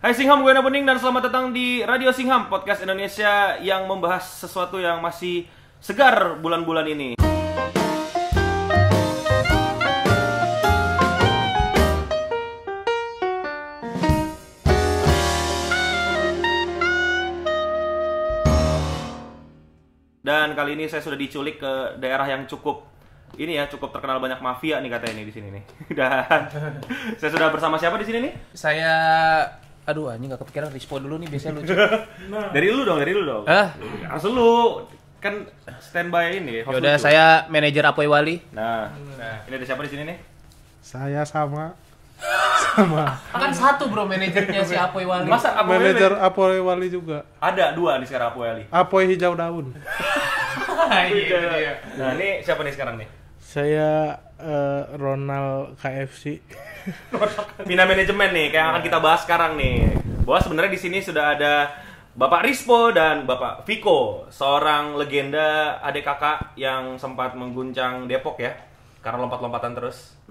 Hai Singham, gue Bening dan selamat datang di Radio Singham, podcast Indonesia yang membahas sesuatu yang masih segar bulan-bulan ini. Dan kali ini saya sudah diculik ke daerah yang cukup ini ya cukup terkenal banyak mafia nih katanya nih di sini nih. Dan saya sudah bersama siapa di sini nih? Saya aduh anjing nggak kepikiran Rispo dulu nih biasanya lucu. Dari lu dong, dari lu dong. Hah? Langsung lu kan standby ini. host Yaudah lucu. saya manajer Apoy Wali. Nah, ini ada siapa di sini nih? Saya sama sama Kan satu bro manajernya si Apoy Wali. Masa apa manajer Apoy Wali juga. Ada dua nih sekarang Apo Ali. Apoy hijau daun. Nah, ini siapa nih sekarang nih? Saya eh, Ronald KFC. Pina manajemen nih, kayak yang akan kita bahas sekarang nih. Bahwa sebenarnya di sini sudah ada Bapak Rispo dan Bapak Viko, seorang legenda adik kakak yang sempat mengguncang Depok ya, karena lompat-lompatan terus.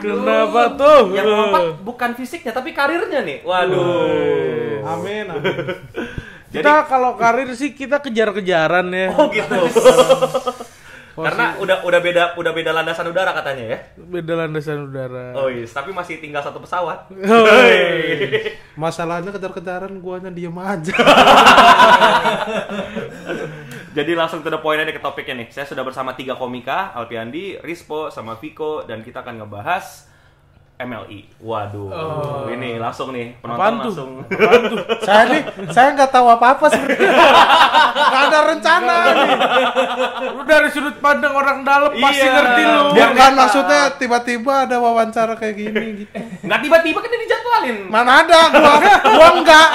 Kenapa tuh? Yang lompat bukan fisiknya tapi karirnya nih. Waduh. Amin, amin. Jadi- Kita kalau karir sih kita kejar-kejaran ya. Oh gitu. Karena udah udah beda udah beda landasan udara katanya ya. Beda landasan udara. Oh iya, tapi masih tinggal satu pesawat. Hoi. Masalahnya kejar-kejaran guanya diem aja. Jadi langsung to the point aja ke topiknya nih. Saya sudah bersama tiga komika, Alpiandi, Rispo, sama Viko, dan kita akan ngebahas MLI. Waduh, ini langsung nih penonton Apaan tuh? langsung. Apaan tuh? saya nih, saya nggak tahu apa-apa sebenarnya. Ada rencana nih. Lu dari sudut pandang orang dalam pasti Iya. ngerti lu. Biar Bukan maksudnya tiba-tiba ada wawancara kayak gini gitu. Nggak tiba-tiba kan dia dijadwalin. Mana ada gua, gua enggak.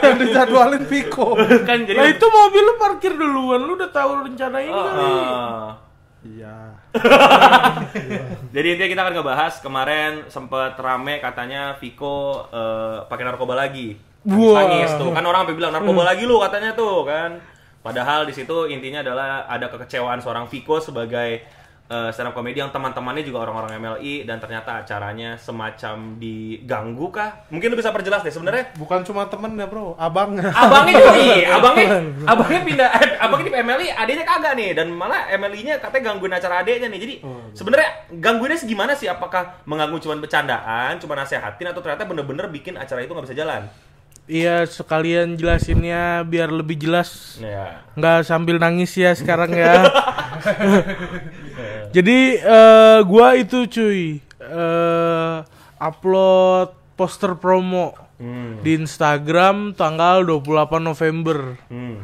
Yang dijadwalin Piko. Kan jadi Lah itu mobil lu parkir duluan, lu udah tahu rencana ini Oh, kali. oh. Iya. Jadi intinya kita akan ngebahas kemarin sempet rame katanya Viko eh, pakai narkoba lagi. Wah. Nangis tuh. Kan orang sampai bilang narkoba lagi lu katanya tuh kan. Padahal di situ intinya adalah ada kekecewaan seorang Viko sebagai eh, stand up comedy yang teman-temannya juga orang-orang MLI dan ternyata acaranya semacam diganggu kah? Mungkin lu bisa perjelas deh sebenarnya. Bukan cuma temen ya, Bro, abangnya. abangnya juga iya, abangnya abangnya pindah eh, abangnya di MLI adiknya kagak nih. Dan malah MLI-nya katanya gangguin acara adiknya nih. Jadi sebenarnya gangguinnya segimana sih? Apakah mengganggu cuma bercandaan cuma nasehatin atau ternyata bener-bener bikin acara itu nggak bisa jalan? Iya, sekalian jelasinnya biar lebih jelas. ya nggak sambil nangis ya sekarang ya. Jadi eh, gua itu cuy eh, upload poster promo hmm. di Instagram tanggal 28 November. Hmm.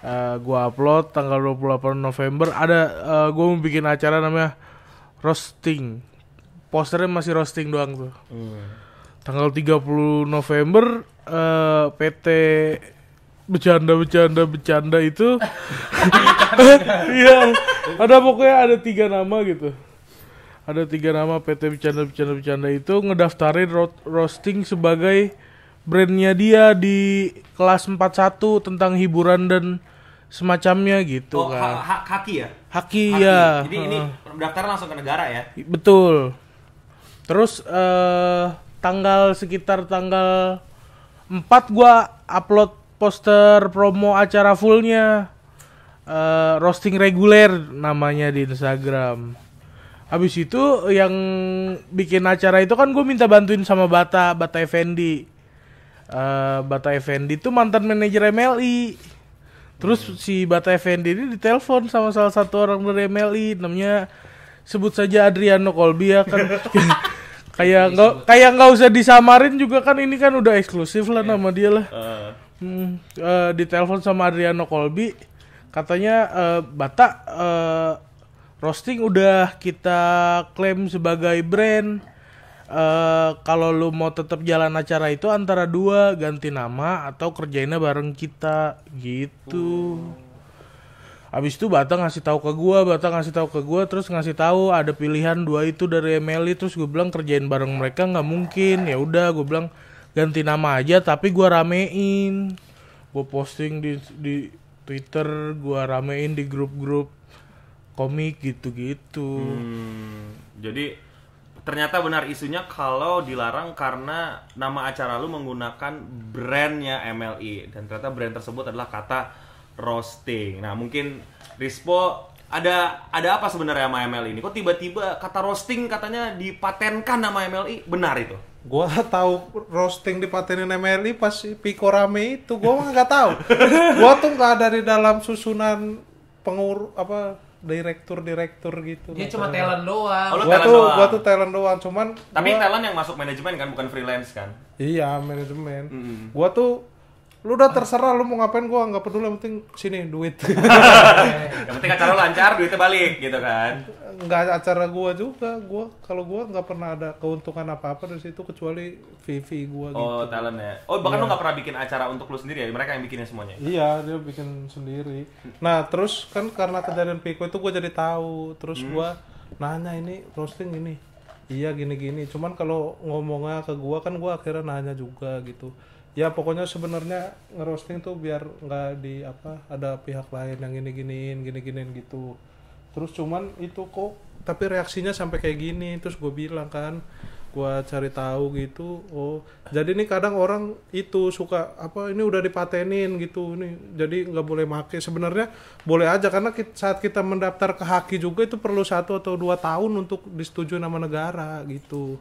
Eh, gua upload tanggal 28 November ada eh, gua mau bikin acara namanya roasting. Posternya masih roasting doang tuh. Hmm. Tanggal 30 November eh, PT bercanda bercanda bercanda itu. Iya ada pokoknya ada tiga nama gitu. Ada tiga nama PT bercanda bercanda bercanda itu ngedaftarin ro- roasting sebagai brandnya dia di kelas 41 tentang hiburan dan semacamnya gitu oh kan. ha- ha- kaki ya? Haki Haki. ya jadi ini daftar langsung ke negara ya? Betul. Terus eh tanggal sekitar tanggal 4 gua upload poster promo acara fullnya. Eh roasting reguler namanya di Instagram. Habis itu yang bikin acara itu kan gue minta bantuin sama Bata, Bata Effendi. Eh Bata Effendi itu mantan manajer MLI. Terus si Bata Effendi ini ditelepon sama salah satu orang dari MLI namanya sebut saja Adriano Kolbi ya kan kayak nggak kayak nggak usah disamarin juga kan ini kan udah eksklusif lah nama dia lah Eh, hmm, eh, ditelepon sama Adriano Kolbi katanya eh, Bata eh, roasting udah kita klaim sebagai brand. Eh kalau lu mau tetap jalan acara itu antara dua ganti nama atau kerjainnya bareng kita. Gitu. Abis itu Bata ngasih tahu ke gua, Bata ngasih tahu ke gua, terus ngasih tahu ada pilihan dua itu dari MLI, terus gue bilang kerjain bareng mereka nggak mungkin. Ya udah, gue bilang ganti nama aja, tapi gua ramein, gue posting di di Twitter, gua ramein di grup-grup komik gitu-gitu. hmm, jadi ternyata benar isunya kalau dilarang karena nama acara lu menggunakan brandnya MLI dan ternyata brand tersebut adalah kata roasting. Nah mungkin Rispo ada ada apa sebenarnya sama MLI ini? Kok tiba-tiba kata roasting katanya dipatenkan nama MLI? Benar itu? Gua tahu roasting dipatenin MLI pas Piko rame itu, gua mah nggak tahu. gua tuh nggak ada di dalam susunan pengur apa direktur-direktur gitu. Dia cuma tahu. talent doang. Oh, lu Gua talent tuh doang. gua tuh talent doang, cuman Tapi gua- talent yang masuk manajemen kan bukan freelance kan? iya manajemen. Mm-mm. Gua tuh lu udah terserah lu mau ngapain gua nggak peduli yang penting sini duit. Yang penting acara lu lancar, duitnya balik gitu kan? nggak acara gua juga gua kalau gua nggak pernah ada keuntungan apa apa dari situ kecuali VV gua gitu Oh talent ya. Oh bahkan lu nggak pernah bikin acara untuk lu sendiri ya? Mereka yang bikinnya semuanya. iya dia bikin sendiri nah terus kan karena kejadian Piko itu gua jadi tahu terus gua nanya ini roasting ini iya gini gini cuman kalau ngomongnya ke gua kan gua akhirnya nanya juga gitu ya pokoknya sebenarnya ngerosting tuh biar nggak di apa ada pihak lain yang gini giniin gini giniin gitu. Terus cuman itu kok tapi reaksinya sampai kayak gini. Terus gue bilang kan gua cari tahu gitu oh jadi nih kadang orang itu suka apa ini udah dipatenin gitu ini jadi nggak boleh make. Sebenarnya boleh aja karena kit- saat kita mendaftar ke haki juga itu perlu satu atau dua tahun untuk disetujui nama negara gitu.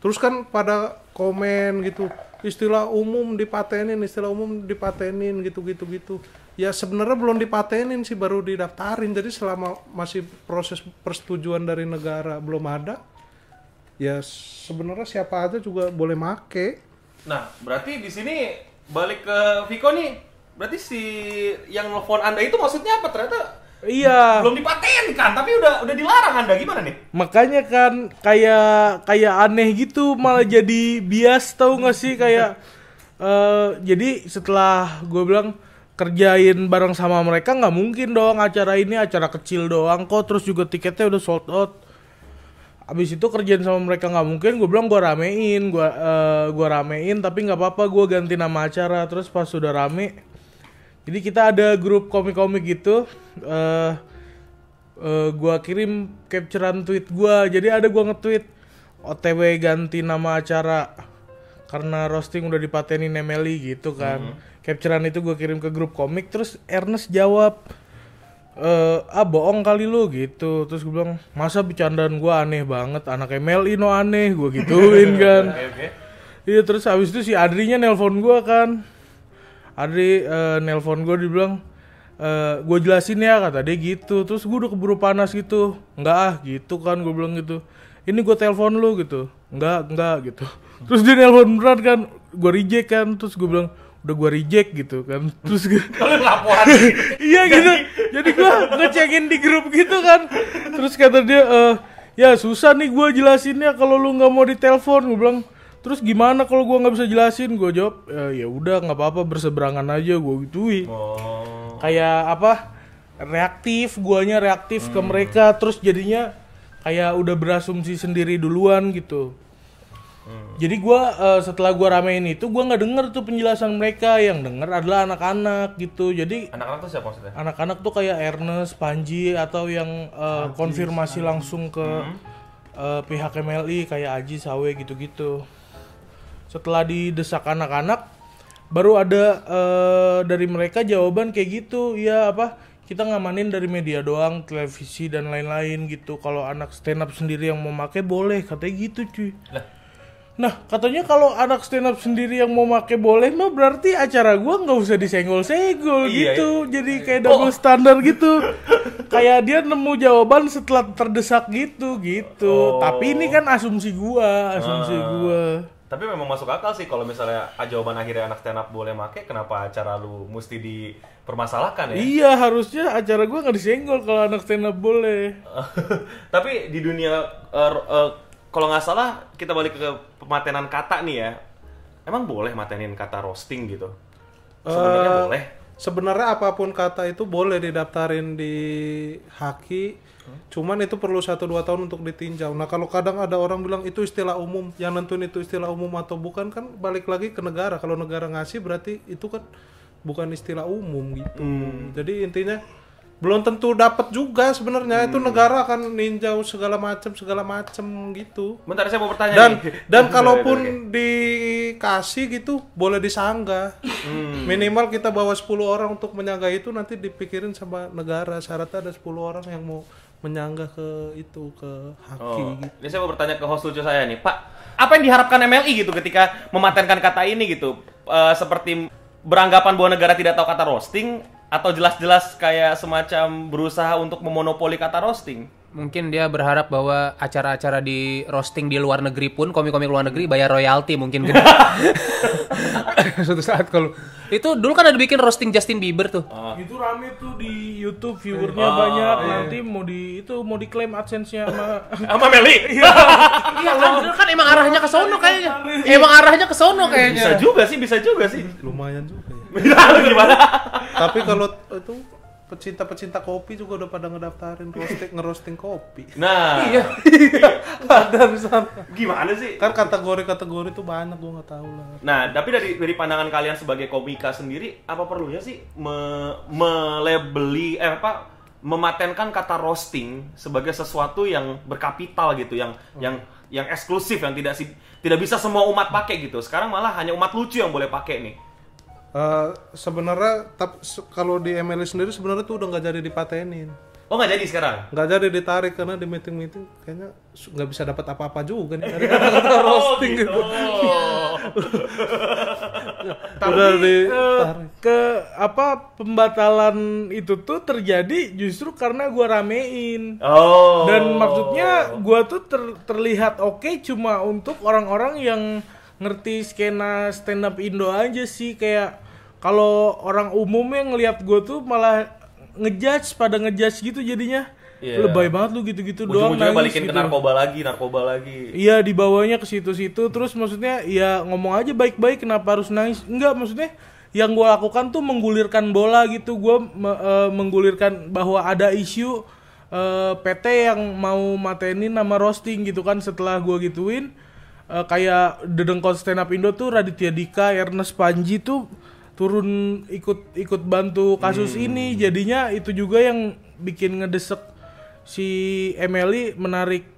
Terus kan pada komen gitu istilah umum dipatenin istilah umum dipatenin gitu gitu gitu ya sebenarnya belum dipatenin sih baru didaftarin jadi selama masih proses persetujuan dari negara belum ada ya sebenarnya siapa aja juga boleh make Nah, berarti di sini balik ke Viko nih. Berarti si yang nelfon Anda itu maksudnya apa? Ternyata Iya. belum dipatenkan, tapi udah udah dilarang Anda. Gimana nih? Makanya kan kayak kayak aneh gitu malah jadi bias tau gak sih? Kayak eh jadi setelah gue bilang kerjain bareng sama mereka nggak mungkin dong acara ini acara kecil doang kok. Terus juga tiketnya udah sold out. Abis itu kerjain sama mereka nggak mungkin gue bilang gue ramein gue eh, gua ramein tapi nggak apa-apa gue ganti nama acara. Terus pas sudah rame jadi kita ada grup komik-komik gitu eh eh, gua kirim capturean tweet gua. Jadi ada gua nge-tweet OTW ganti nama acara karena roasting udah dipatenin Emily gitu kan. Capturean itu gua kirim ke grup komik terus Ernest jawab eh ah bohong kali lu gitu. Terus gue bilang masa bercandaan gua aneh banget? Anak MLI no aneh gua gituin kan. Oke, oke. Iya terus habis itu si Adrinya nelpon gua kan. Adri eh, nelpon gua dibilang eh gue jelasin ya kata dia gitu. Terus gua udah keburu panas gitu. Enggak ah gitu kan gue bilang gitu. Ini gue telepon lu gitu. Enggak, enggak gitu. Terus dia nelpon beneran kan. Gua reject kan. Terus gue bilang udah gua reject gitu kan. Terus gue laporan iya gitu jadi gua ngecekin di grup gitu kan terus kata dia eh ya susah nih gua jelasinnya kalau lu nggak mau ditelepon gue bilang terus gimana kalau gua nggak bisa jelasin gue jawab "Eh, ya udah nggak apa-apa berseberangan aja gue gituin Oh. Kayak apa reaktif guanya reaktif ke mereka terus jadinya kayak udah berasumsi sendiri duluan gitu. Jadi gua eh, setelah gua ramein itu gua nggak denger tuh penjelasan mereka. Yang denger adalah anak-anak gitu. Jadi Anak-anak tuh siapa maksudnya? anak-anak tuh kayak Ernest, Panji atau yang eh, konfirmasi langsung ke eh, pihak MLI kayak Aji, Sawe gitu-gitu. Setelah didesak anak-anak, baru ada eh, dari mereka jawaban kayak gitu, ya apa? Kita ngamanin dari media doang, televisi dan lain-lain gitu. Kalau anak stand up sendiri yang mau make boleh, katanya gitu cuy. Lah. Nah, katanya kalau anak stand up sendiri yang mau make boleh mah berarti acara gua nggak usah disenggol-senggol Iya, gitu. Jadi kayak double standar gitu. kayak dia nemu jawaban setelah terdesak gitu gitu. Oh. Tapi ini kan asumsi gua, asumsi Ah. gua. Tapi memang masuk akal sih kalau misalnya ah, jawaban akhirnya anak stand up boleh make, kenapa acara lu mesti dipermasalahkan ya? Iya, harusnya acara gua nggak disenggol kalau anak stand up boleh. Tapi di dunia eh, eh, kalau nggak salah kita balik ke pematenan kata nih ya. Emang boleh matenin kata roasting gitu? Sebenarnya Eh, boleh. sebenarnya apa pun kata itu boleh didaftarin di haki cuman itu perlu satu dua tahun untuk ditinjau. Nah kalau kadang ada orang bilang itu istilah umum yang nentuin itu istilah umum atau bukan kan balik lagi ke negara. Kalau negara ngasih berarti itu kan bukan istilah umum gitu. Jadi intinya belum tentu dapat juga sebenarnya. Itu negara akan ninjau segala macam segala macam gitu. Bentar saya mau bertanya dan nih. dan kalaupun dikasih gitu boleh disanggah. Hmm. minimal kita bawa 10 orang untuk menyanggah itu nanti dipikirin sama negara. Syaratnya ada 10 orang yang mau menyanggah ke itu ke haki Oh, gitu ini saya mau bertanya ke host lucu saya nih, Pak. Apa yang diharapkan MLI gitu ketika mematenkan kata ini gitu? Eh, seperti beranggapan bahwa negara tidak tahu kata roasting atau jelas-jelas kayak semacam berusaha untuk memonopoli kata roasting? Mungkin dia berharap bahwa acara-acara di roasting di luar negeri pun komik-komik luar negeri bayar royalti mungkin gede. Suatu saat kalau itu dulu kan ada bikin roasting Justin Bieber tuh. Itu rame tuh di YouTube viewernya banyak nanti mau di itu mau diklaim AdSense-nya sama Sama Meli? Iya kan, dulu kan emang arahnya ke sono kayaknya. Emang arahnya ke sono bisa kayaknya. juga sih, bisa juga sih. lumayan juga ya gimana? tapi kalau itu pecinta-pecinta kopi juga udah pada ngedaftarin roasting ngerosting kopi Nah, Iya. ada di sana gimana sih? kan kategori-kategori itu banyak gua nggak tahu lah Nah, tapi dari dari pandangan kalian sebagai komika sendiri, apa perlunya sih me, melabeli eh apa mematenkan kata roasting sebagai sesuatu yang berkapital gitu, yang yang yang eksklusif yang tidak si, tidak bisa semua umat pakai gitu. Sekarang malah hanya umat lucu yang boleh pakai nih. Eh, sebenarnya tap- se- kalau di MLI sendiri sebenarnya tuh udah nggak jadi dipatenin Oh nggak jadi sekarang? nggak jadi ditarik karena di meeting meeting kayaknya nggak bisa dapat apa-apa juga nih dari roasting gitu. udah eh, ditarik ke apa pembatalan itu tuh terjadi justru karena gua ramein Oh. dan maksudnya gua tuh ter- terlihat oke cuma untuk orang-orang yang ngerti skena stand up Indo aja sih kayak kalau orang umum yang ngelihat gua tuh malah ngejudge pada ngejudge gitu jadinya Iya. lebay banget lu gitu-gitu doang Ujung-ujungnya nangis balikin ke gitu. narkoba lagi, narkoba lagi. Iya dibawanya ke situ-situ terus maksudnya ya ngomong aja baik-baik kenapa harus nangis enggak maksudnya yang gue lakukan tuh menggulirkan bola gitu gue menggulirkan bahwa ada isu eh, PT yang mau matenin nama roasting gitu kan setelah gue gituin eh, kayak Dedengkot Stand Up Indo tuh Raditya Dika Ernest Panji tuh turun ikut ikut bantu kasus ini. Jadinya itu juga yang bikin ngedesek si Emily menarik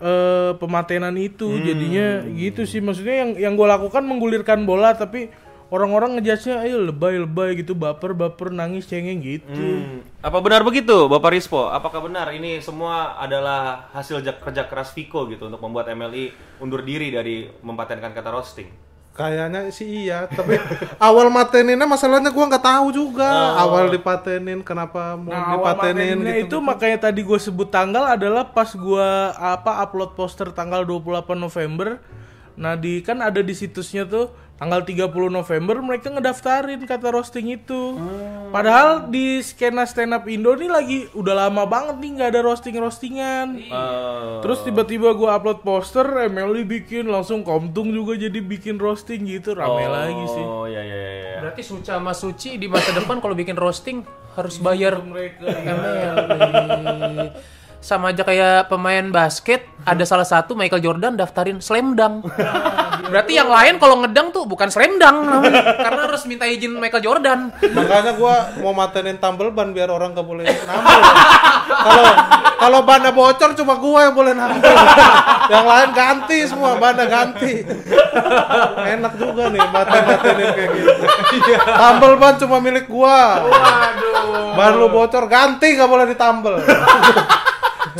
eh pematenan itu. Jadinya gitu sih. Maksudnya yang yang gue lakukan menggulirkan bola tapi orang-orang ngejudge-nya ayo lebay lebay gitu baper baper nangis cengeng gitu Hmm. Apa benar begitu, Bapak Rispo? Apakah benar ini semua adalah hasil kerja keras Viko gitu untuk membuat MLI undur diri dari mempatenkan kata roasting? kayaknya sih iya tapi awal mateninnya masalahnya gua nggak tahu juga awal dipatenin kenapa mau Nah, awal dipatenin gitu itu makanya tadi gue sebut tanggal adalah pas gua apa upload poster tanggal 28 November. Nah, di kan ada di situsnya tuh tanggal 30 November mereka ngedaftarin kata roasting itu. Padahal di skena stand up Indo nih lagi udah lama banget nih nggak ada roasting-roastingan. Eh, Terus tiba-tiba gua upload poster, Emily bikin langsung Komtung juga jadi bikin roasting gitu, rame lagi sih. Oh iya iya iya. Berarti Suca sama Suci di masa depan kalau bikin roasting harus bayar Mereka MLI. Sama aja kayak pemain basket, ada salah satu Michael Jordan daftarin slam dunk. Berarti yang lain kalau ngedang tuh bukan slam dunk namanya, karena harus minta izin Michael Jordan. makanya gua mau matenin tambel ban biar orang gak boleh nambel kalau kalau bannya bocor cuma gua yang boleh nambel yang lain ganti semua bannya ganti. Enak juga nih maten matenin kayak gitu. Tambel ban cuma milik gua. Waduh. ban lu bocor ganti gak boleh ditambel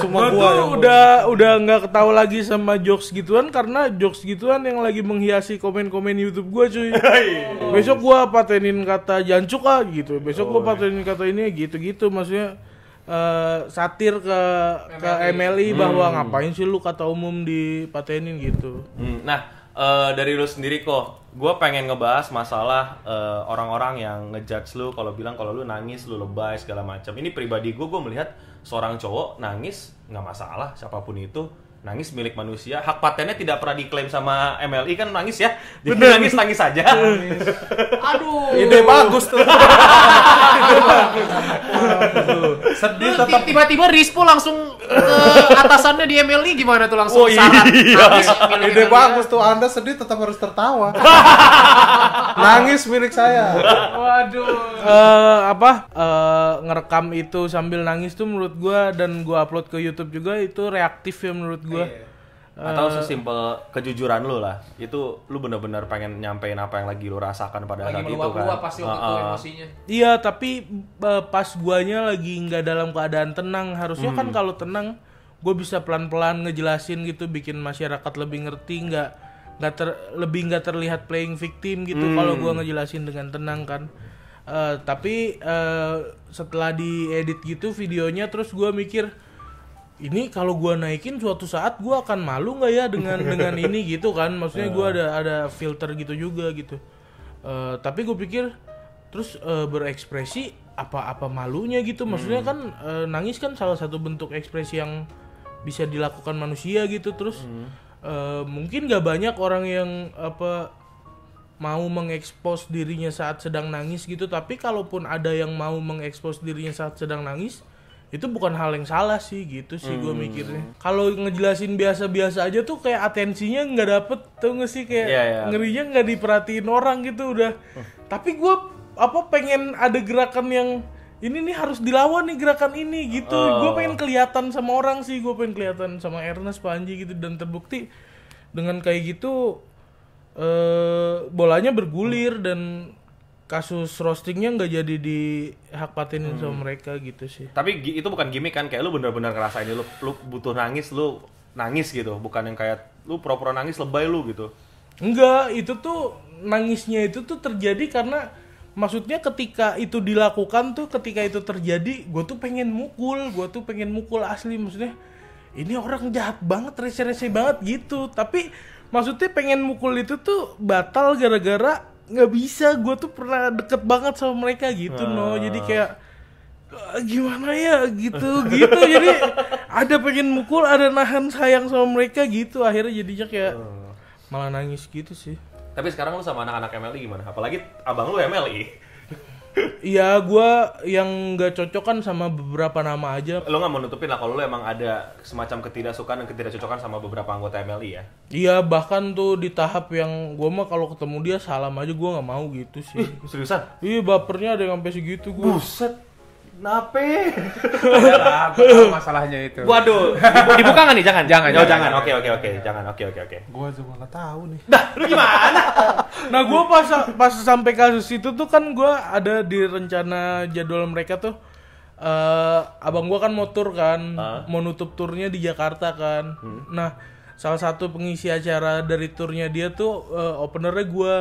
cuma Gua gua tuh yang udah udah nggak ketahui lagi sama jokes gituan karena jokes gituan yang lagi menghiasi komen-komen YouTube gua cuy. Besok gua patenin kata jancuk ah gitu. Besok gua patenin kata ini gitu-gitu maksudnya eh, satir ke ke MLI bahwa ngapain sih lu kata umum dipatenin gitu. Hmm, Nah, eh, dari lu sendiri kok, gue pengen ngebahas masalah eh, orang-orang yang ngejudge lu kalau bilang kalau lu nangis, lu lebay segala macam. Ini pribadi gue, gue melihat seorang cowok nangis nggak masalah, siapa pun itu. Nangis milik manusia, hak patennya tidak pernah diklaim sama MLI kan nangis ya. Jadi nangis nangis saja. Aduh. Ide bagus tuh. Sedih tetap tiba-tiba Rispo langsung ke atasannya di MLI gimana tuh langsung Oh, iya. nangis milik Ide MLI. bagus tuh, Anda sedih tetap harus tertawa. Nangis milik saya. Waduh. eh apa eh, ngerekam itu sambil nangis tuh menurut gua dan gua upload ke YouTube juga itu reaktif ya menurut gua. Atau sesimpel kejujuran lu lah. Itu lu bener-bener pengen nyampein apa yang lagi lu rasakan pada Lagi saat itu kan. pasti waktu itu Heeh. emosinya. Iya, tapi eh, pas guanya lagi nggak dalam keadaan tenang. Harusnya kan kalau tenang gue bisa pelan-pelan ngejelasin gitu bikin masyarakat lebih ngerti nggak nggak ter lebih nggak terlihat playing victim gitu kalau gua ngejelasin dengan tenang kan. Eh, tapi eh, setelah diedit gitu videonya terus gua mikir ini kalau gua naikin suatu saat gua akan malu nggak ya dengan dengan ini gitu kan? Maksudnya gua ada ada filter gitu juga gitu. Eh, tapi gue pikir terus eh, berekspresi apa apa malunya gitu? Maksudnya kan eh, nangis kan salah satu bentuk ekspresi yang bisa dilakukan manusia gitu. Terus eh, mungkin gak banyak orang yang apa mau mengekspos dirinya saat sedang nangis gitu. Tapi kalaupun ada yang mau mengekspos dirinya saat sedang nangis itu bukan hal yang salah sih gitu sih gue mikirnya. Kalau ngejelasin biasa-biasa aja tuh kayak atensinya nggak dapet tuh nggak sih? Kayak Iya, iya. ngerinya nggak diperhatiin orang gitu udah. Tapi gue apa pengen ada gerakan yang ini nih harus dilawan nih gerakan ini gitu. Gue pengen kelihatan sama orang sih gue pengen kelihatan sama Ernest Panji gitu. Dan terbukti dengan kayak gitu eh bolanya bergulir dan kasus roastingnya nggak jadi di hak patenin sama mereka gitu sih Tapi itu bukan gimmick kan, kayak lu bener-bener ngerasain lu, lu butuh nangis, lu nangis gitu, bukan yang kayak lu pura-pura nangis lebay lu gitu. Enggak, itu tuh nangisnya itu tuh terjadi karena maksudnya ketika itu dilakukan tuh ketika itu terjadi gue tuh pengen mukul, gue tuh pengen mukul asli maksudnya ini orang jahat banget, rese-rese banget gitu. Tapi maksudnya pengen mukul itu tuh batal gara-gara nggak bisa. Gue tuh pernah deket banget sama mereka gitu, no. Jadi kayak "Ah, gimana ya gitu gitu jadi ada pengen mukul ada nahan sayang sama mereka gitu akhirnya jadinya kayak malah nangis gitu sih Tapi sekarang lu sama anak-anak MLI gimana? Apalagi abang lu MLI. Iya, gua yang nggak cocok kan sama beberapa nama aja. Lu nggak mau nutupin lah kalau lu emang ada semacam ketidaksukaan dan ketidakcocokan sama beberapa anggota MLI ya. Iya, bahkan tuh di tahap yang gua mah kalau ketemu dia salam aja gua nggak mau gitu sih. Seriusan? Iya, bapernya ada yang sampai segitu gua. Buset. Nape? Masalahnya itu. Waduh, dibu- dibuka nggak nih? Jangan. Jangan, Oh, jangan, jangan. Oke, oke, oke. Jangan. Oke, oke, oke. Gua juga nggak tahu nih. Dah, lu gimana? Nah, gua pas pas sampai kasus itu tuh kan gua ada di rencana jadwal mereka tuh eh abang gua kan motor kan, mau nutup turnya di Jakarta kan. Nah, salah satu pengisi acara dari turnya dia tuh eh, openernya gua.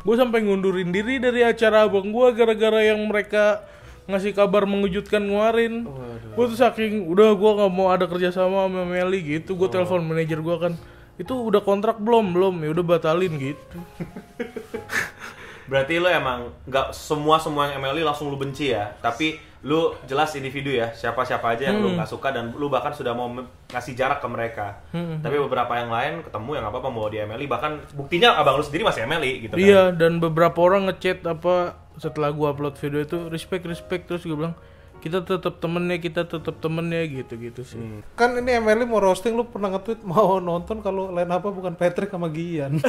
Gua sampai ngundurin diri dari acara abang gua gara-gara yang mereka ngasih kabar mengejutkan ngeluarin. Gua tuh saking udah gua nggak mau ada kerja sama sama Meli gitu. Gua telepon manajer gua kan. Itu udah kontrak belum? Belum. Ya udah batalin gitu. Berarti lu emang nggak semua semua yang MLI langsung lu benci ya, tapi lu jelas individu ya, siapa-siapa aja yang lu nggak suka dan lu bahkan sudah mau ngasih jarak ke mereka. Tapi beberapa yang lain ketemu yang apa apa mau di MLI, bahkan buktinya abang lu sendiri masih MLI gitu kan. Iya, dan beberapa orang ngechat apa setelah gua upload video itu respect respect terus gue bilang kita tetap temennya, kita tetap temennya gitu-gitu sih. Kan ini MLI mau roasting lu pernah nge-tweet mau nonton kalau lain apa bukan Patrick sama Gian.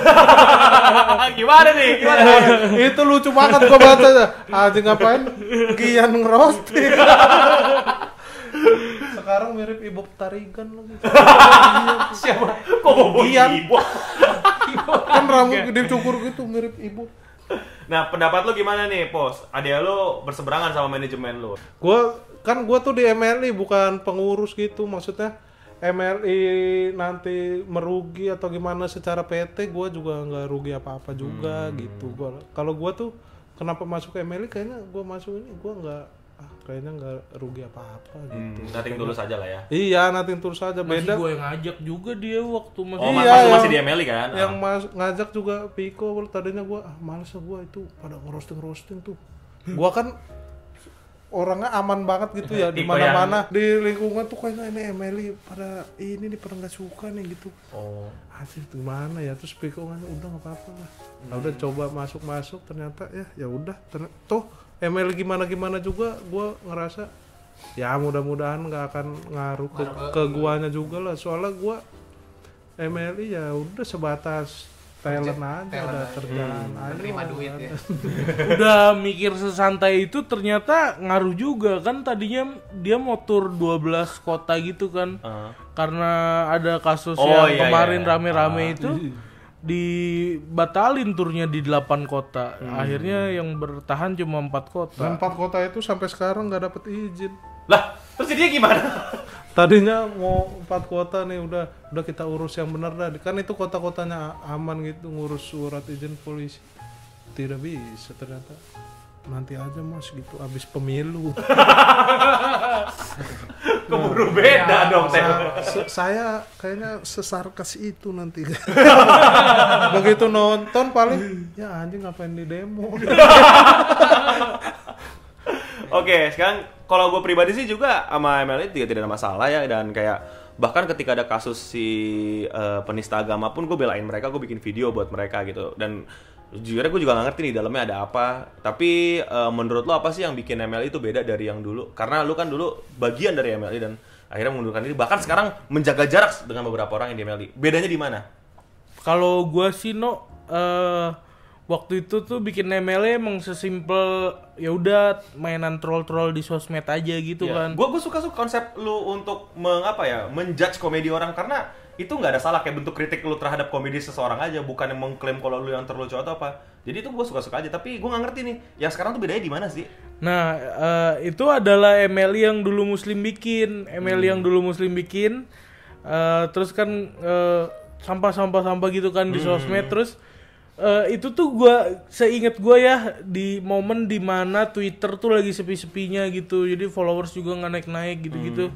Gimana nih? Gimana? itu lucu banget gua baca. Anjing ngapain? Gian ngerosting. Sekarang mirip Ibu Tarigan lagi. Siapa? Kok Gian. ibu? kan rambut gede cukur gitu mirip ibu. Nah, pendapat lu gimana nih, Pos? Ada lu berseberangan sama manajemen lu. Gua kan gua tuh di MLI bukan pengurus gitu maksudnya MLI nanti merugi atau gimana secara PT gua juga nggak rugi apa-apa juga gitu gua kalau gua tuh kenapa masuk ke MLI kayaknya gua masuk ini gua nggak ah, kayaknya nggak rugi apa-apa gitu. Hmm, nothing tulus aja lah ya. iya nanti terus aja. Masih beda. gue yang ngajak juga dia waktu masih Oh, Iya, masih yang- masih di MLI kan? yang Ah. mas ngajak juga Piko tadinya gua ah males ah gua itu pada ngerosting roasting tuh. Gua kan orangnya aman banget gitu ya di mana-mana di lingkungan tuh kayaknya ini Emily pada ini nih pada nggak suka nih gitu. Oh. Anjir gimana ya? Terus Piko kan udah nggak apa-apa lah. Nah, udah coba masuk-masuk ternyata ya ya udah ternyata, tuh ML gimana gimana juga gue ngerasa ya mudah-mudahan nggak akan ngaruh ke, ke guanya juga lah soalnya gue MLI ya udah sebatas talent aja talent udah aja. kerjaan Hmm. aja Menerima lah. duit ya. udah mikir sesantai itu ternyata ngaruh juga kan tadinya dia mau tur 12 kota gitu kan Uh. karena ada kasus Oh, yang iya, kemarin iya. rame-rame itu dibatalin turnya di 8 kota. Akhirnya yang bertahan cuma empat Dan kota empat kota itu sampai sekarang nggak dapet izin. Lah, terus dia gimana? tadinya mau empat kota nih udah udah kita urus yang benar dah. Kan itu kota-kotanya aman gitu ngurus surat izin polisi. Tidak bisa ternyata nanti aja mas gitu abis pemilu. Keburu beda dong, Teh. Se- saya kayaknya sesarkas itu nanti. Begitu nonton paling ya anjing ngapain di demo? Oke, sekarang kalau gue pribadi sih juga sama MLI tidak tidak ada masalah ya dan kayak bahkan ketika ada kasus si eh, penista agama pun gue belain mereka, gue bikin video buat mereka gitu. Dan jujurnya gue juga gak ngerti nih dalamnya ada apa. Tapi eh, menurut lo apa sih yang bikin MLI itu beda dari yang dulu? Karena lu kan dulu bagian dari MLI dan akhirnya mengundurkan diri. Bahkan sekarang menjaga jarak dengan beberapa orang yang di MLI. Bedanya di mana? kalau gua sih no eh, waktu itu tuh bikin MLE emang sesimpel ya udah mainan troll-troll di sosmed aja gitu kan Gue gue suka suka konsep lu untuk mengapa ya menjudge komedi orang karena itu nggak ada salah kayak bentuk kritik lu terhadap komedi seseorang aja bukan yang mengklaim kalau lu yang terlucu atau apa. Jadi itu gue suka suka aja tapi gue nggak ngerti nih yang sekarang tuh bedanya di mana sih? Nah, eh, itu adalah MLI yang dulu Muslim bikin, MLI yang dulu Muslim bikin. Eh, terus kan eh, sampah-sampah-sampah gitu kan di sosmed. Terus eh, itu tuh gua seingat gua ya di momen di mana Twitter tuh lagi sepi-sepinya gitu. Jadi followers juga nggak naik-naik gitu-gitu.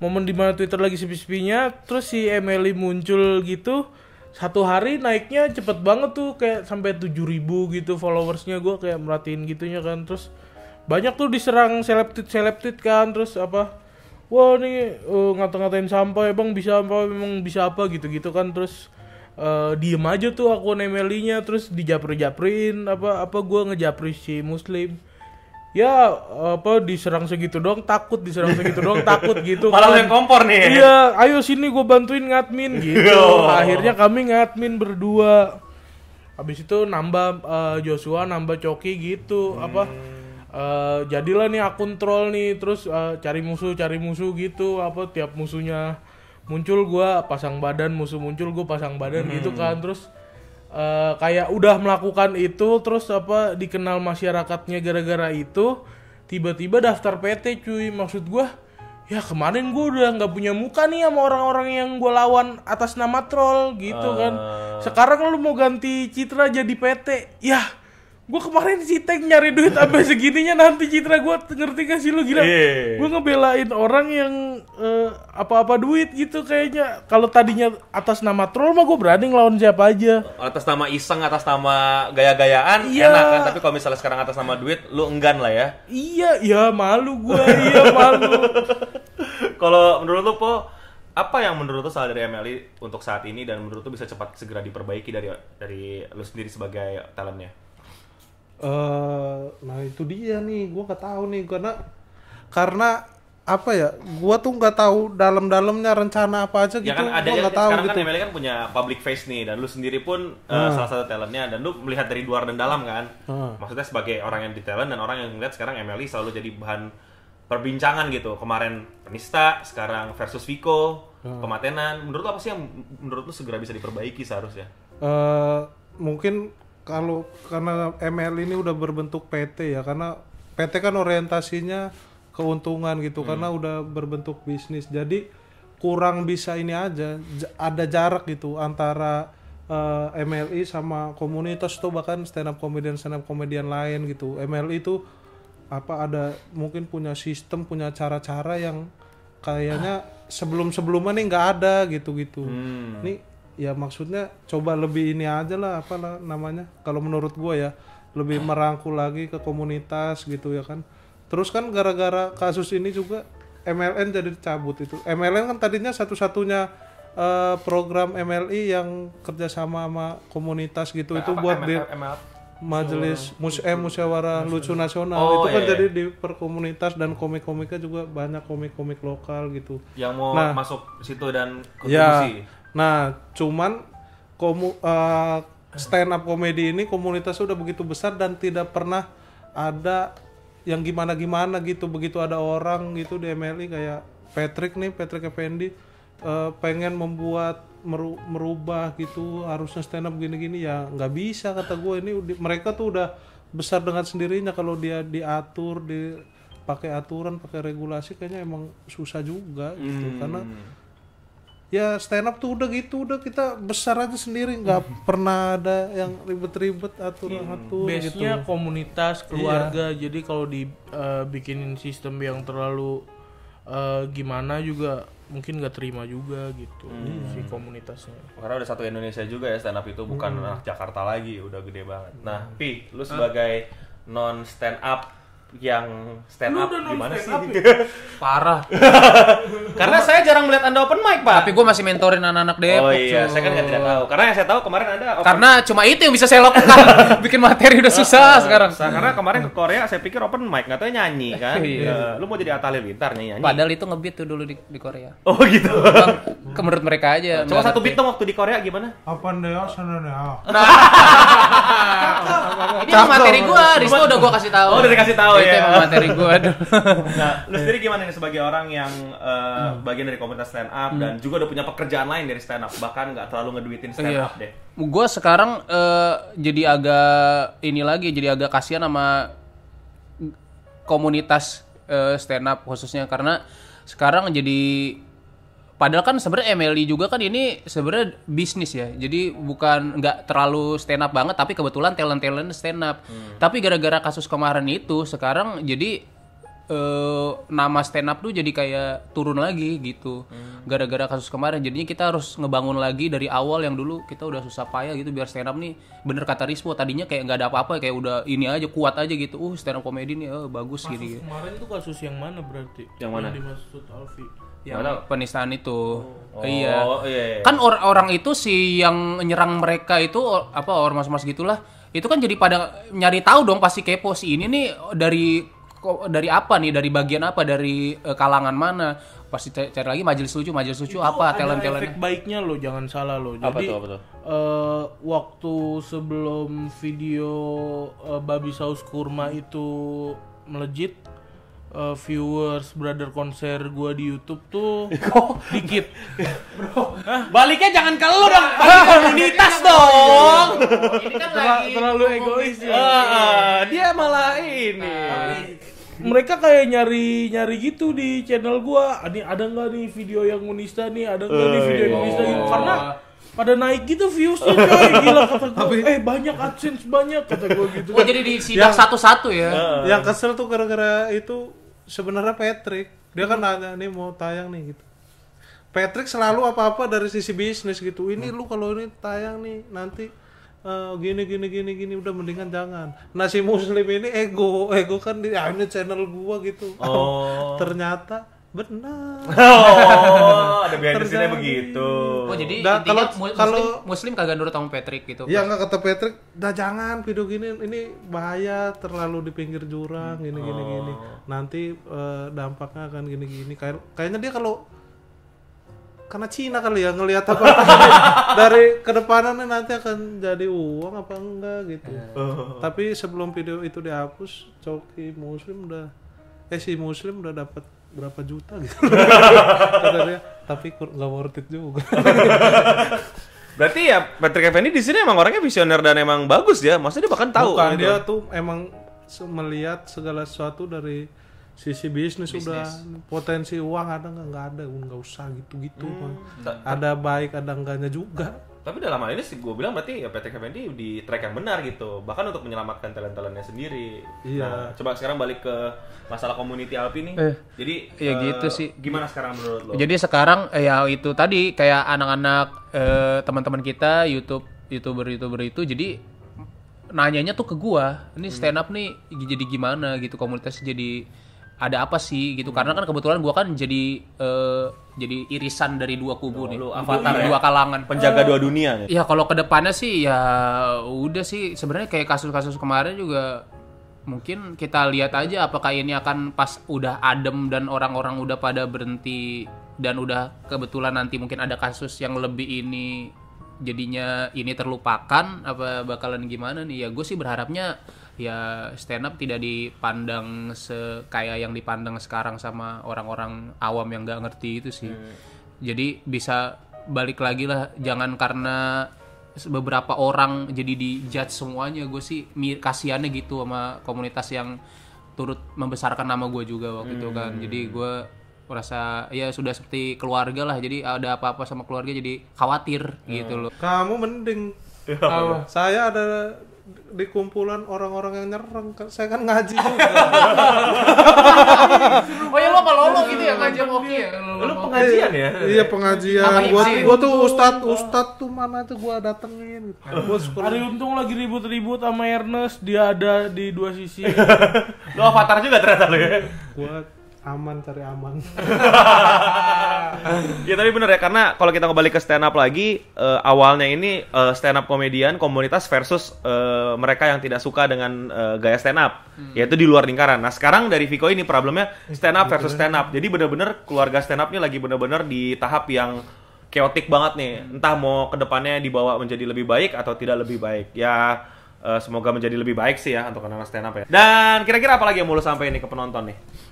Momen di mana Twitter lagi sepi-sepinya, terus si MLI muncul gitu. Satu hari naiknya cepet banget tuh kayak sampai 7000 gitu followersnya gua kayak merhatiin gitunya kan terus banyak tuh diserang seleb-tweet seleb-tweet kan terus apa wah nih eh, ngata-ngatain sampah emang bisa apa emang bisa apa gitu-gitu kan terus eh, diem aja tuh akun MLI-nya terus dijapri-japriin apa apa gua ngejapri si muslim ya apa diserang segitu doang takut diserang segitu doang takut gitu Malah kan. yang kompor nih. Iya, ayo sini gue bantuin ngadmin gitu. Oh. Akhirnya kami ngadmin berdua. Habis itu nambah eh, Joshua, nambah Coki gitu. Apa? eh, jadilah nih akun troll nih, terus eh, cari musuh, cari musuh gitu. Apa tiap musuhnya muncul gua pasang badan, musuh muncul gue pasang badan gitu kan. Terus eh, kayak udah melakukan itu, terus apa dikenal masyarakatnya gara-gara itu. Tiba-tiba daftar PT cuy, maksud gua ya kemarin gue udah nggak punya muka nih sama orang-orang yang gue lawan atas nama troll gitu kan. Sekarang lu mau ganti citra jadi PT ya gue kemarin si Tank nyari duit sampai segininya nanti citra gue ngerti gak sih lu gila Iya. gue ngebelain orang yang eh, apa-apa duit gitu kayaknya kalau tadinya atas nama troll mah gue berani ngelawan siapa aja Atas nama iseng, atas nama gaya-gayaan Iya. enak kan. Tapi kalau misalnya sekarang atas nama duit, lu enggan lah ya. iya ya malu gue iya malu Kalau menurut lu po apa yang menurut lu salah dari MLI untuk saat ini dan menurut lu bisa cepat segera diperbaiki dari dari lu sendiri sebagai talentnya? Eh, nah itu dia nih, gua nggak tahu nih karena karena apa ya, gua tuh nggak tahu dalam-dalamnya rencana apa aja gitu, ya kan ada gua ya, tahu sekarang gitu. kan kan punya public face nih dan lu sendiri pun uh, Hmm. salah satu talentnya dan lu melihat dari luar dan dalam kan. Hmm. Maksudnya sebagai orang yang di talent dan orang yang melihat sekarang MLI selalu jadi bahan perbincangan gitu. Kemarin penista, sekarang versus Viko, Hmm. pematenan. Menurut lu apa sih yang menurut lu segera bisa diperbaiki seharusnya? Eh, mungkin kalau karena ML ini udah berbentuk PT ya, karena PT kan orientasinya keuntungan gitu, karena udah berbentuk bisnis, jadi kurang bisa ini aja, ada jarak gitu antara eh, MLI sama komunitas tuh bahkan stand up comedian stand up comedian lain gitu. MLI itu apa ada mungkin punya sistem, punya cara-cara yang kayaknya sebelum-sebelumnya nih nggak ada gitu-gitu. Hmm. Nih ya maksudnya coba lebih ini aja lah apa lah namanya. Kalau menurut gua ya lebih merangkul lagi ke komunitas gitu ya kan. Terus kan gara-gara kasus ini juga MLN jadi dicabut itu. MLN kan tadinya satu-satunya eh, program MLI yang kerjasama sama komunitas gitu itu buat di majelis mus eh, musyawarah lucu nasional. Oh, itu kan iya, jadi di perkomunitas dan komik-komiknya juga banyak komik-komik lokal gitu. Yang mau Nah. masuk situ dan Ya. Nah, cuman komu eh, stand up komedi ini komunitasnya udah begitu besar dan tidak pernah ada yang gimana-gimana gitu. Begitu ada orang gitu di MLI kayak Patrick nih, Patrick Effendi eh, pengen membuat meru- merubah gitu harusnya stand up gini-gini. Ya nggak bisa kata gue ini mereka tuh udah besar dengan sendirinya. Kalau dia diatur di pakai aturan pakai regulasi kayaknya emang susah juga gitu. Karena ya stand up tuh udah gitu udah kita besar aja sendiri nggak pernah ada yang ribet-ribet aturan atur gitu Base-nya komunitas, keluarga. Jadi kalau dibikinin sistem yang terlalu eh, gimana juga mungkin nggak terima juga gitu si komunitasnya. Karena udah satu Indonesia juga ya stand up itu bukan Hmm. anak Jakarta lagi, udah gede banget. Nah, Pi, lu sebagai non stand up yang stand up gimana sih? Parah. Karena saya jarang melihat Anda open mic, Pak. Tapi gue masih mentorin anak-anak Depok. oh iya, cuy. saya kan tidak tahu. Karena yang saya tahu kemarin Anda open Karena cuma itu yang bisa saya lakukan. Bikin materi udah susah sekarang. Sa- Karena kemarin ke Korea saya pikir open mic, nggak tahu nyanyi kan. Iya. Ya, lu mau jadi Atta Halilintar nyanyi nyanyi. Padahal itu ngebeat tuh dulu di, di Korea. Oh gitu. Ke menurut mereka aja. Coba nggak satu beat dong waktu di Korea gimana? apa ya sana nih ah Ini materi gua, di situ udah gua kasih tahu. Oh, udah dikasih tahu Itu ya. emang materi aduh. Nah, lu sendiri gimana nih sebagai orang yang eh, bagian dari komunitas stand up dan juga udah punya pekerjaan lain dari stand up, bahkan nggak terlalu ngeduitin stand Iya. up deh. Gue sekarang eh, jadi agak ini lagi, jadi agak kasihan sama komunitas eh, stand up khususnya karena sekarang jadi padahal kan sebenarnya MLI juga kan ini sebenarnya bisnis ya. Jadi bukan nggak terlalu stand up banget tapi kebetulan talent-talent stand up. Tapi gara-gara kasus kemarin itu sekarang jadi eh, nama stand up tuh jadi kayak turun lagi gitu gara-gara kasus kemarin jadinya kita harus ngebangun lagi dari awal yang dulu kita udah susah payah gitu biar stand up nih bener kata Rispo tadinya kayak nggak ada apa-apa kayak udah ini aja kuat aja gitu uh stand up komedi nih oh, bagus gini Kemarin itu kasus yang mana berarti? Yang mana? dimaksud Alfi. Yang penistaan itu Oh, iya iya. iya. kan or- orang itu si yang nyerang mereka itu or- apa ormas-ormas gitulah itu kan jadi pada nyari tahu dong pasti kepo si ini nih dari dari apa nih dari bagian apa dari eh, kalangan mana pasti ca- cari lagi majelis lucu majelis lucu apa talent Ada efek baiknya lo, jangan salah lo. Apa Jadi tuh, apa tuh? eh, waktu sebelum video eh, Babi Saus Kurma itu melejit eh, viewers brother konser gua di YouTube tuh dikit. Baliknya jangan ke lu dong, balik komunitas dong. ini kan Terla- terlalu egois ya. Ah, dia malah ini. mereka kayak nyari nyari gitu di channel gua. Ini ada nggak nih video yang monista nih? Ada nggak nih video yang monista gitu? Karena pada naik gitu viewsnya coy. Gila kata gua. Eh banyak adsense banyak kata gua gitu. Oh jadi di sidak satu-satu ya. Yang kesel tuh gara-gara itu sebenarnya Patrick dia kan nanya nih mau tayang nih gitu. Patrick selalu apa-apa dari sisi bisnis gitu. Ini lu kalau ini tayang nih nanti eh, gini gini gini gini udah mendingan jangan. Nah si muslim ini ego ego kan di ah, ini channel gua gitu. Oh. ternyata benar Oh, ada behind the begitu. oh jadi Nah, intinya kalau- mu- kalau- muslim, muslim kagak nurut sama Patrick gitu Ya nggak kata Patrick, dah jangan video gini, ini bahaya terlalu di pinggir jurang, gini gini gini. Nanti eh, dampaknya akan gini gini. Kayak kayaknya dia kalau karena Cina kali ya ngelihat apa dari kedepanannya nanti akan jadi uang apa enggak gitu. Tapi sebelum video itu dihapus, Coki Muslim udah eh si Muslim udah dapat berapa juta gitu. Kata dia, tapi nggak worth it juga. Berarti ya Patrick Effendi di sini emang orangnya visioner dan emang bagus ya. Maksudnya dia bahkan tahu. Bukan, gitu. dia tuh emang melihat segala sesuatu dari sisi bisnis, udah potensi uang ada nggak nggak ada nggak usah gitu gitu ada baik ada enggaknya juga Tapi dalam hal ini sih gue bilang berarti ya Patrick Effendi di track yang benar gitu. Bahkan untuk menyelamatkan talent-talentnya sendiri. Iya. Nah, coba sekarang balik ke masalah community Alpi nih. Eh, Jadi iya eh, gitu sih. Gimana sekarang menurut lo? Jadi sekarang eh, ya itu tadi kayak anak-anak eh, teman-teman kita YouTube youtuber youtuber itu jadi nanyanya tuh ke gua. Ini stand up nih jadi gimana gitu komunitas jadi ada apa sih gitu? Karena kan kebetulan gua kan jadi eh, jadi irisan dari dua kubu nih. lu avatar dua, ya? dua kalangan. Penjaga dua dunia nih. Ya kalau ke depannya sih ya udah sih. Sebenarnya kayak kasus-kasus kemarin juga mungkin kita lihat aja apakah ini akan pas udah adem dan orang-orang udah pada berhenti dan udah kebetulan nanti mungkin ada kasus yang lebih ini jadinya ini terlupakan apa bakalan gimana nih? Ya gue sih berharapnya ya stand up tidak dipandang se kayak yang dipandang sekarang sama orang-orang awam yang nggak ngerti itu sih. Jadi bisa balik lagi lah jangan karena beberapa orang jadi dijudge semuanya. Gue sih kasihannya gitu sama komunitas yang turut membesarkan nama gue juga waktu itu kan. Jadi gue merasa ya sudah seperti keluarga lah. Jadi ada apa-apa sama keluarga jadi khawatir gitu loh. Kamu mending. Saya ada di kumpulan orang-orang yang nyerang. Saya kan ngaji juga. oh ya lo apa lolo gitu ya ngajak oke ya Lu pengajian ya? iya pengajian. Gua, gua tuh ustad ustad tuh mana tuh gua datengin. Hari untung lagi ribut-ribut sama Ernest, dia ada di dua sisi. Lu avatar juga ternyata lu ya. gua aman cari aman. ya tapi bener ya karena kalau kita kembali ke stand up lagi eh, awalnya ini eh, stand up komedian komunitas versus eh, mereka yang tidak suka dengan eh, gaya stand up yaitu di luar lingkaran. Nah sekarang dari Viko ini problemnya stand up versus stand up. Jadi bener-bener keluarga stand up ini lagi bener-bener di tahap yang chaotic banget nih. Entah mau ke depannya dibawa menjadi lebih baik atau tidak lebih baik. Ya eh, semoga menjadi lebih baik sih ya untuk anak stand up ya. Dan kira-kira apa lagi yang mau lu sampai ini ke penonton nih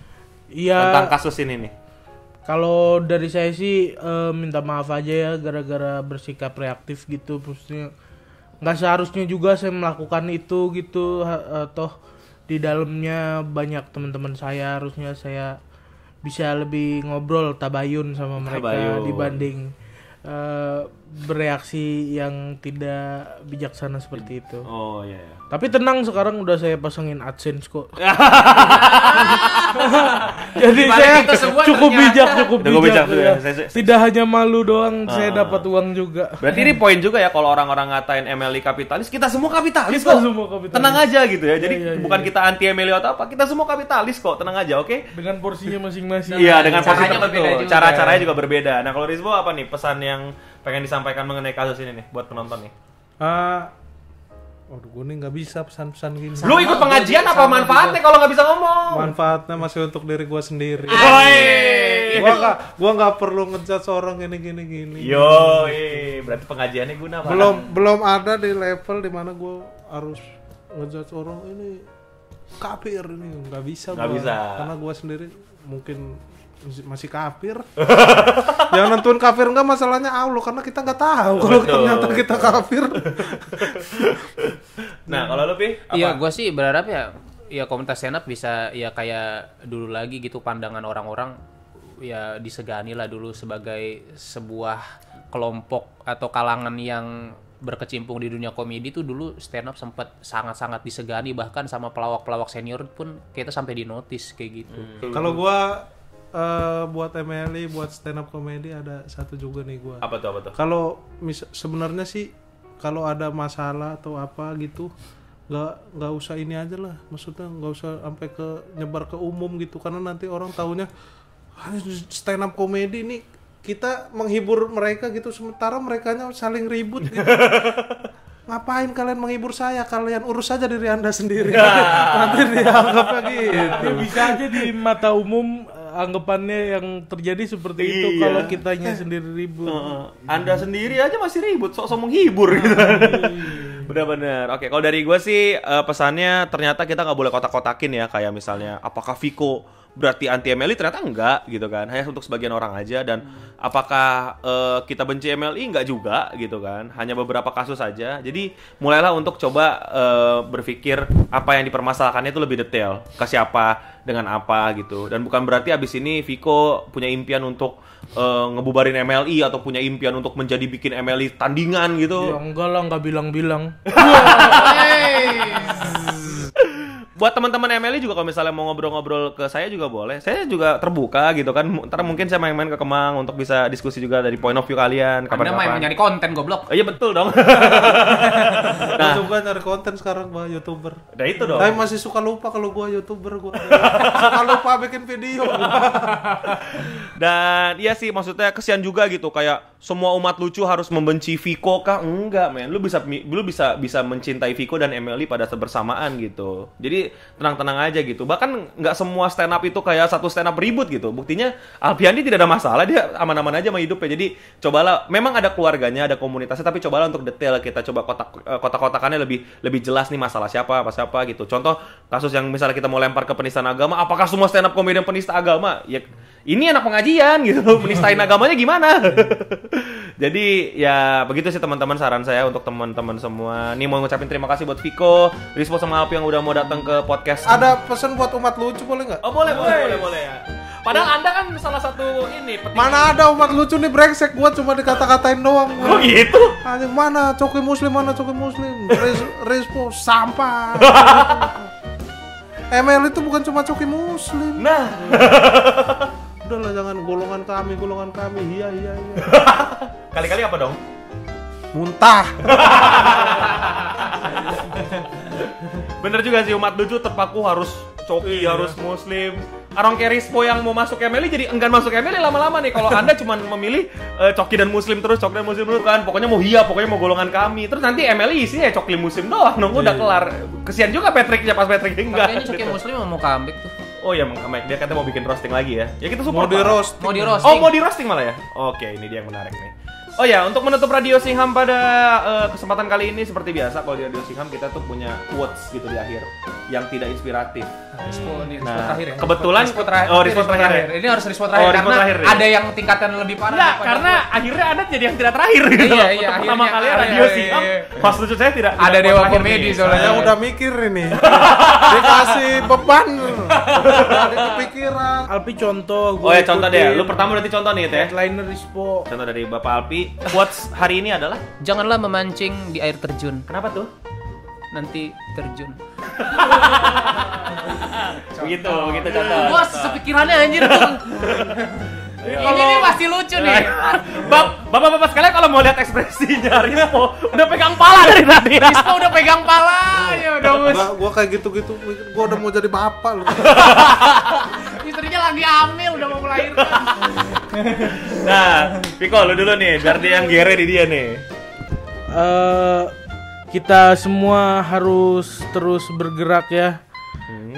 Iya. tentang kasus ini nih? Kalau dari saya sih eh, minta maaf aja ya gara-gara bersikap reaktif gitu maksudnya nggak seharusnya juga saya melakukan itu gitu eh, toh di dalamnya banyak teman-teman saya harusnya saya bisa lebih ngobrol tabayun sama mereka Tabayun. dibanding eh, bereaksi yang tidak bijaksana seperti itu. Oh iya. iya. Tapi tenang sekarang udah saya pasangin AdSense kok. Jadi saya cukup ternyata- bijak, cukup bijak bijak. ya. ya. Saya- saya- Tidak hanya malu doang, saya Ah. dapat uang juga. Berarti ini poin juga ya kalau orang-orang ngatain MLI kapitalis, kita semua kapitalis Kita kok. semua kapitalis. Tenang aja gitu ya. Jadi Iya, iya, bukan iya. kita anti MLI atau apa, kita semua kapitalis kok. Tenang aja, oke? Dengan porsinya masing-masing. Iya, dengan posisi Caranya berbeda tertentu. Cara-caranya juga berbeda. Nah, kalau Rizbo apa nih pesan yang pengen disampaikan mengenai kasus ini nih buat penonton nih? Ah, Waduh, gue nih nggak bisa pesan-pesan gini. Lu ikut pengajian apa manfaatnya kalau nggak bisa ngomong? Manfaatnya masih untuk diri gue sendiri. Woi. gua nggak gua nggak perlu ngejudge orang gini gini gini. Yo, berarti pengajiannya guna Pak. Belum belum ada di level di mana gue harus ngejudge orang ini kafir ini nggak bisa Nggak bisa. karena gue sendiri mungkin masih kafir yang nentuin kafir enggak masalahnya Allah karena kita nggak tahu kalau ternyata kita kafir Nah, kalau lu Pi? apa? Iya, gue sih berharap ya ya komunitas stand up bisa ya kayak dulu lagi gitu pandangan orang-orang ya disegani lah dulu sebagai sebuah kelompok atau kalangan yang berkecimpung di dunia komedi tuh dulu stand up sempat sangat-sangat disegani bahkan sama pelawak-pelawak senior pun kita sampai di notice kayak gitu. kalau gue eh, buat MLI buat stand up comedy ada satu juga nih gue Apa tuh, apa tuh? kalau mis- sebenarnya sih kalau ada masalah atau apa gitu nggak nggak usah ini aja lah. Maksudnya nggak usah sampai ke nyebar ke umum gitu. Karena nanti orang taunya "Ah, stand up comedy ini kita menghibur mereka gitu. Sementara mereka saling ribut gitu. Ngapain kalian menghibur saya? Kalian urus saja diri anda sendiri. Nanti dianggapnya gitu. Ya, bisa aja di mata umum anggapannya yang terjadi seperti itu Iya. kalau kitanya sendiri ribut. Heeh. Anda sendiri aja masih ribut, sok-sok menghibur gitu. Bener-bener. Oke, kalau dari gue sih eh, pesannya ternyata kita nggak boleh kotak-kotakin ya, kayak misalnya apakah Viko berarti anti MLI ternyata enggak gitu kan. Hanya untuk sebagian orang aja. Dan apakah eh, kita benci MLI enggak juga gitu kan. Hanya beberapa kasus saja jadi mulailah untuk coba eh, berpikir apa yang dipermasalahkannya itu lebih detail. Ke siapa dengan apa gitu. Dan bukan berarti abis ini Viko punya impian untuk eh, ngebubarin MLI atau punya impian untuk menjadi bikin MLI tandingan gitu. Ya enggak lah, enggak bilang-bilang. buat teman-teman MLI juga kalau misalnya mau ngobrol-ngobrol ke saya juga boleh. Saya juga terbuka gitu kan. Ntar mungkin saya main-main ke Kemang untuk bisa diskusi juga dari point of view kalian. Anda main nyari konten goblok. Oh, iya betul dong. Gua nah, juga nyari konten sekarang gua youtuber. nah itu dong. Tapi masih suka lupa kalau gua youtuber gua. suka lupa bikin video. Dan iya sih maksudnya kesian juga gitu kayak semua umat lucu harus membenci Viko kah? Enggak, men. Lu bisa lu bisa bisa mencintai Viko dan Emily pada bersamaan gitu. Jadi tenang-tenang aja gitu. Bahkan nggak semua stand up itu kayak satu stand up ribut gitu. Buktinya Alpiandi tidak ada masalah, dia aman-aman aja sama hidupnya. Jadi cobalah memang ada keluarganya, ada komunitasnya tapi cobalah untuk detail kita coba kotak eh, kotak-kotakannya lebih lebih jelas nih masalah siapa apa siapa gitu. Contoh kasus yang misalnya kita mau lempar ke penistaan agama, apakah semua stand up komedian penista agama? Ya ini anak pengajian gitu menistain agamanya gimana jadi ya begitu sih teman-teman saran saya untuk teman-teman semua nih mau ngucapin terima kasih buat Viko Rispo sama Alpi yang udah mau datang ke podcast Ada pesan buat umat lucu boleh nggak? oh boleh boleh boleh boleh ya padahal anda kan salah satu ini Mana ada umat lucu nih brengsek gua cuma dikata-katain doang. oh gitu Anjing mana coki muslim mana coki muslim. Res- Respo sampah. ML itu bukan cuma coki muslim. nah Udahlah jangan golongan kami, golongan kami. Iya iya iya. kali-kali apa dong? Muntah. bener juga sih umat lucu terpaku harus coki harus muslim. Arong Kerispo yang mau masuk Emily jadi enggan masuk Emily lama-lama nih. Kalau anda cuma memilih eh, coki dan muslim terus coki dan muslim terus kan. Pokoknya mau iya pokoknya mau golongan kami. Terus nanti Emily isinya ya coki muslim doang dong udah kelar. Kesian juga Patricknya pas Patrick enggak Kayaknya Coki Muslim mau comeback tuh. Oh ya Mike dia katanya mau bikin roasting lagi ya ya kita Mau support di Pak. roast. Mau di oh roasting. mau di roasting malah ya oke ini dia yang menarik nih Oh ya, untuk menutup Radio Singham pada eh, kesempatan kali ini seperti biasa kalau di Radio Singham kita tuh punya quotes gitu di akhir yang tidak inspiratif. Respon, respon Nah, terakhir ya. kebetulan- respon terakhir. oh, respon terakhir ya. Ini harus respon terakhir Oh, respon karena terakhir ya. ada yang tingkatan lebih parah. Enggak, karena gua. akhirnya Anda jadi yang tidak terakhir gitu. Iya, iya, Untuk pertama kali iya, Radio iya, Singham, iya. pas lucu saya tidak Ada tidak Dewa terakhir Komedi nih. soalnya. Saya udah mikir ini. Dikasih beban. Ada kepikiran. Alpi contoh. Oh ya contoh deh, lu pertama berarti contoh nih Teh. Headliner Rispo. Contoh dari Bapak Alpi, quotes hari ini adalah Janganlah memancing di air terjun. kenapa tuh? Nanti terjun. Begitu, begitu contoh. Gua sepikirannya anjir tuh. Ini nih pasti lucu nih. Bap- Bapak-bapak sekalian kalau mau lihat ekspresinya Rispo udah pegang pala dari tadi. Rispo udah pegang pala ya udah mus. Gua, gua kayak gitu-gitu, gua udah mau jadi bapak loh. Istrinya lagi hamil udah mau melahirkan. Nah, Piko lu dulu nih, biar dia yang gere di dia nih. eh kita semua harus terus bergerak ya.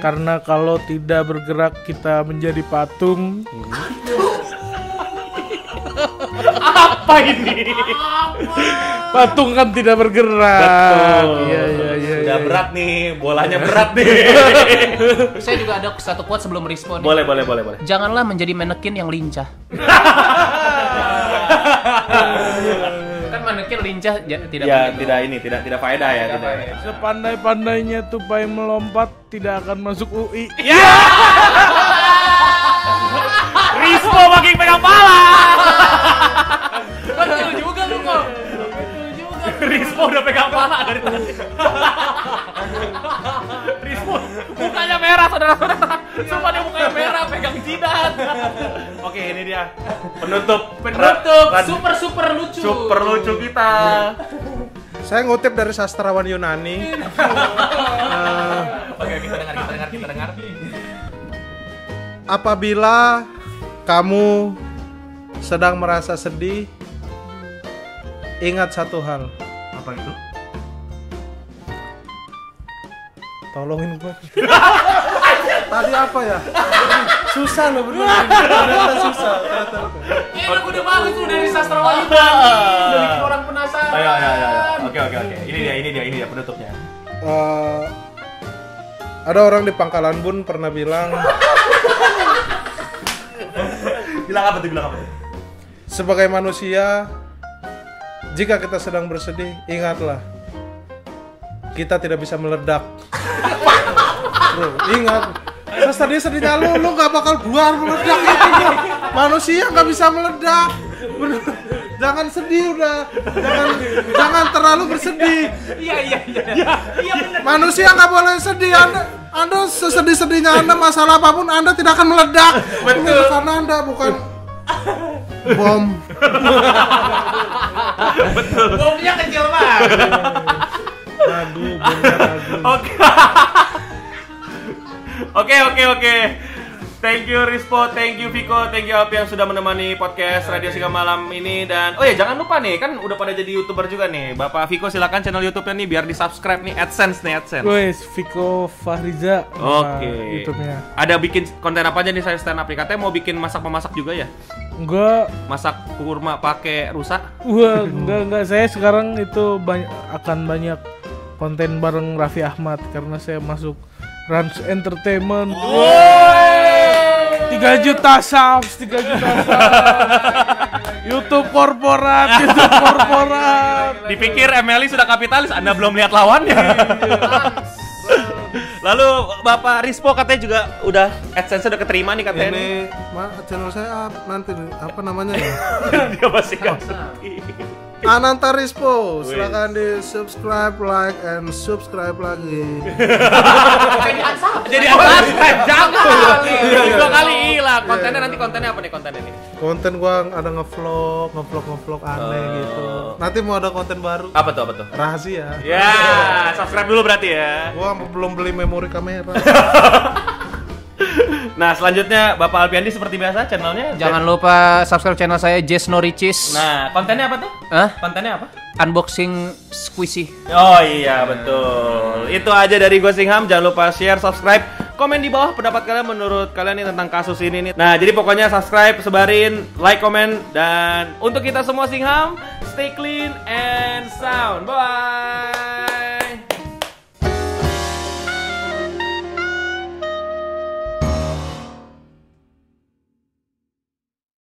Karena kalau tidak bergerak kita menjadi patung. Apa ini? Patung kan tidak bergerak. Betul. Iya iya iya. Udah iya. berat nih, bolanya berat nih. Saya juga ada satu quote sebelum respon. nih. boleh, boleh, boleh, boleh. Janganlah menjadi manekin yang lincah. kan manekin lincah ja- tidak ya, tidak ini, tidak tidak faedah ya, Tidak tidak. faedah. Sepandai-pandainya tupai melompat tidak akan masuk UI. Rispo makin pegang pala. Betul juga lu kok. Betul juga. Rispo udah pegang pala dari tadi. Mukanya merah saudara-saudara. Sumpah dia mukanya merah pegang jidat. Oke, ini dia penutup Penutup super super lucu. super lucu kita. Saya ngutip dari sastrawan Yunani. Oke, kita dengar kita dengar kita dengar. Apabila kamu sedang merasa sedih, ingat satu hal. Apa itu? Tolongin gue. Tadi apa ya? Susah loh bener. Ternyata susah. Ternyata. Eh, udah udah bagus tuh dari sastrawan Yunani. Udah bikin orang penasaran. Ayo, ayo, ayo. Oke, oke, oke. Ini dia, ini dia, ini dia penutupnya. Eh, ada orang di Pangkalan Bun pernah bilang Bilang apa tuh? Bilang apa tuh? sebagai manusia jika kita sedang bersedih ingatlah kita tidak bisa meledak bro ingat pas tadi sedihnya lu lu nggak bakal keluar meledak itu bro manusia nggak bisa meledak Bener. jangan sedih udah jangan jangan terlalu bersedih Iya iya iya. Iya benar. manusia nggak boleh sedih anda Anda sesedih-sedihnya Anda masalah apa pun Anda tidak akan meledak. Betul. Karena Anda bukan bom. Bomnya kecil banget. Aduh. Oke. Oke, oke, oke. Thank you Rispo, thank you Viko, thank you Alpi yang sudah menemani podcast Radio Singa Malam ini dan oh ya jangan lupa nih kan udah pada jadi youtuber juga nih Bapak Viko silakan channel YouTube-nya nih biar di subscribe nih AdSense nih AdSense. Guys, Viko Fahriza Oke. YouTube-nya. Ada bikin konten apa aja nih saya stand up nih? Katanya mau bikin masak-memasak juga ya? Enggak, Masak kurma pakai rusak? Wah, enggak enggak saya sekarang itu banyak akan banyak konten bareng Raffi Ahmad karena saya masuk Rans Entertainment. Tiga juta subs, 3 juta subs. YouTube korporat, YouTube korporat. Dipikir MLI sudah kapitalis, Anda belum lihat lawannya. Lalu Bapak Rispo katanya juga udah AdSense udah keterima nih katanya. Ini ma, channel saya nanti apa namanya nih? Dia masih nggak ngerti. Ananta Rispo, silakan di subscribe, like, and subscribe lagi. Jadi apa? Jangan. Dua kali hilang. Kontennya nanti kontennya apa nih kontennya nih? Konten gua ada ngevlog, ngevlog, ngevlog aneh gitu. Nanti mau ada konten baru, Apa tuh apa tuh? rahasia. Ya, subscribe dulu berarti ya. Gua belum beli memori kamera. Nah, selanjutnya Bapak Alpiandi seperti biasa channelnya. Jangan lupa subscribe channel saya Jess No Riches. Nah, kontennya apa tuh? Hah? Kontennya apa? Unboxing squishy. Oh iya betul. Itu aja dari gue Singham. Jangan lupa share, subscribe, komen di bawah pendapat kalian menurut kalian nih tentang kasus ini nih. Nah jadi pokoknya subscribe, sebarin, like, komen dan untuk kita semua Singham, stay clean and sound. Bye.